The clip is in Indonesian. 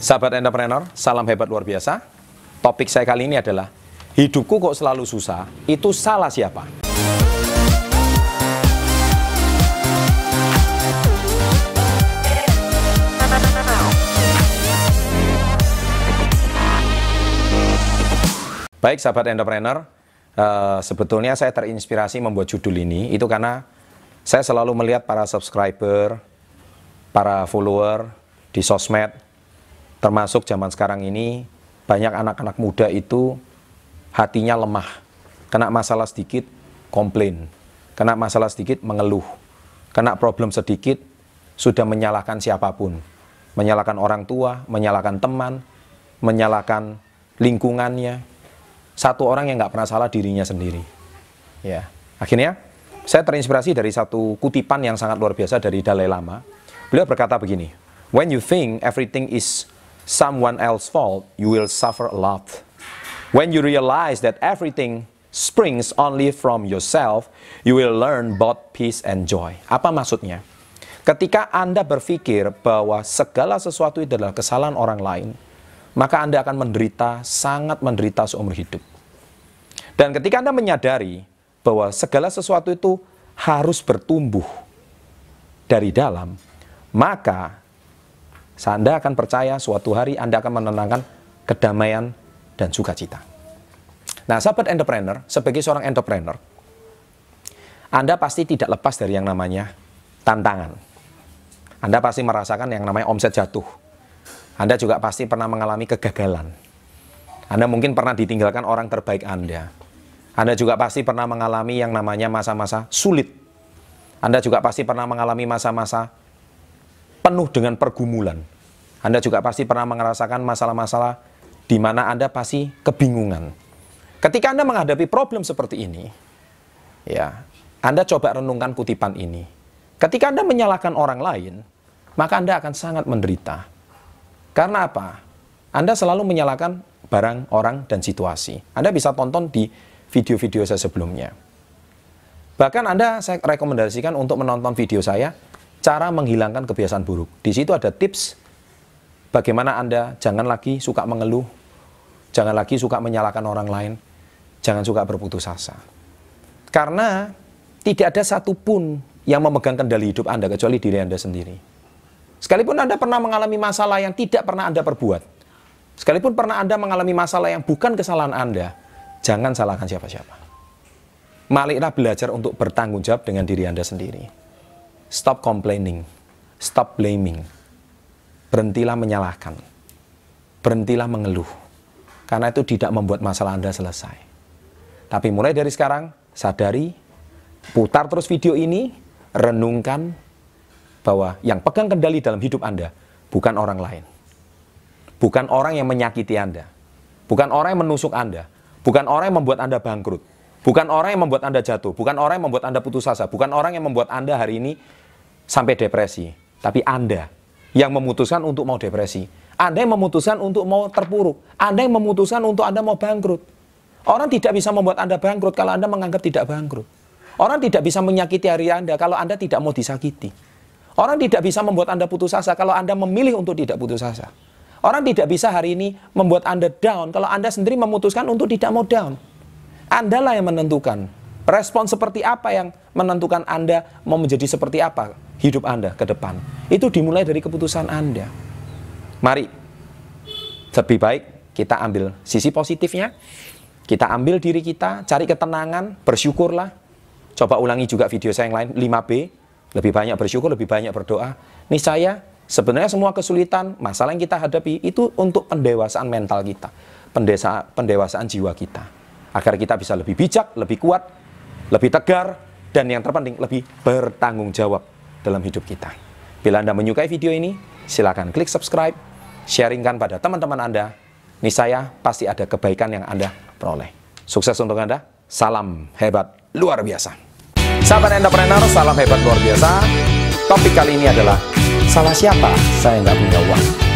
Sahabat entrepreneur, salam hebat luar biasa. Topik saya kali ini adalah hidupku kok selalu susah, itu salah siapa? Baik sahabat entrepreneur, uh, sebetulnya saya terinspirasi membuat judul ini itu karena saya selalu melihat para subscriber, para follower di sosmed, termasuk zaman sekarang ini banyak anak-anak muda itu hatinya lemah, kena masalah sedikit komplain, kena masalah sedikit mengeluh, kena problem sedikit sudah menyalahkan siapa pun, menyalahkan orang tua, menyalahkan teman, menyalahkan lingkungannya, satu orang yang nggak pernah salah dirinya sendiri. Ya, akhirnya saya terinspirasi dari satu kutipan yang sangat luar biasa dari Dalai Lama. Beliau berkata begini, When you think everything is someone else's fault, you will suffer a lot. When you realize that everything springs only from yourself, you will learn both peace and joy. Apa maksudnya? Ketika Anda berpikir bahwa segala sesuatu itu adalah kesalahan orang lain, maka Anda akan menderita, sangat menderita seumur hidup. Dan ketika Anda menyadari bahwa segala sesuatu itu harus bertumbuh dari dalam, maka Anda akan percaya suatu hari Anda akan menenangkan kedamaian dan sukacita. Nah, sahabat entrepreneur, sebagai seorang entrepreneur, Anda pasti tidak lepas dari yang namanya tantangan. Anda pasti merasakan yang namanya omset jatuh. Anda juga pasti pernah mengalami kegagalan. Anda mungkin pernah ditinggalkan orang terbaik Anda. Anda juga pasti pernah mengalami yang namanya masa-masa sulit. Anda juga pasti pernah mengalami masa-masa penuh dengan pergumulan. Anda juga pasti pernah merasakan masalah-masalah di mana Anda pasti kebingungan. Ketika Anda menghadapi problem seperti ini, ya, Anda coba renungkan kutipan ini. Ketika Anda menyalahkan orang lain, maka Anda akan sangat menderita. Karena apa? Anda selalu menyalahkan barang, orang, dan situasi. Anda bisa tonton di video-video saya sebelumnya. Bahkan Anda saya rekomendasikan untuk menonton video saya cara menghilangkan kebiasaan buruk. Di situ ada tips bagaimana Anda jangan lagi suka mengeluh, jangan lagi suka menyalahkan orang lain, jangan suka berputus asa. Karena tidak ada satupun yang memegang kendali hidup Anda kecuali diri Anda sendiri. Sekalipun Anda pernah mengalami masalah yang tidak pernah Anda perbuat, sekalipun pernah Anda mengalami masalah yang bukan kesalahan Anda, Jangan salahkan siapa-siapa. Maliklah belajar untuk bertanggung jawab dengan diri Anda sendiri. Stop complaining. Stop blaming. Berhentilah menyalahkan. Berhentilah mengeluh. Karena itu tidak membuat masalah Anda selesai. Tapi mulai dari sekarang, sadari, putar terus video ini, renungkan bahwa yang pegang kendali dalam hidup Anda bukan orang lain. Bukan orang yang menyakiti Anda. Bukan orang yang menusuk Anda Bukan orang yang membuat Anda bangkrut. Bukan orang yang membuat Anda jatuh. Bukan orang yang membuat Anda putus asa. Bukan orang yang membuat Anda hari ini sampai depresi. Tapi Anda yang memutuskan untuk mau depresi. Anda yang memutuskan untuk mau terpuruk. Anda yang memutuskan untuk Anda mau bangkrut. Orang tidak bisa membuat Anda bangkrut kalau Anda menganggap tidak bangkrut. Orang tidak bisa menyakiti hari Anda kalau Anda tidak mau disakiti. Orang tidak bisa membuat Anda putus asa kalau Anda memilih untuk tidak putus asa. Orang tidak bisa hari ini membuat Anda down kalau Anda sendiri memutuskan untuk tidak mau down. Anda lah yang menentukan. Respon seperti apa yang menentukan Anda mau menjadi seperti apa hidup Anda ke depan. Itu dimulai dari keputusan Anda. Mari, lebih baik kita ambil sisi positifnya, kita ambil diri kita, cari ketenangan, bersyukurlah. Coba ulangi juga video saya yang lain, 5B, lebih banyak bersyukur, lebih banyak berdoa. Niscaya Sebenarnya semua kesulitan, masalah yang kita hadapi itu untuk pendewasaan mental kita, pendewasaan jiwa kita. Agar kita bisa lebih bijak, lebih kuat, lebih tegar, dan yang terpenting lebih bertanggung jawab dalam hidup kita. Bila Anda menyukai video ini, silakan klik subscribe, sharingkan pada teman-teman Anda. Niscaya pasti ada kebaikan yang Anda peroleh. Sukses untuk Anda, salam hebat luar biasa. Sahabat entrepreneur, salam hebat luar biasa. Topik kali ini adalah Salah siapa? Saya nggak punya uang.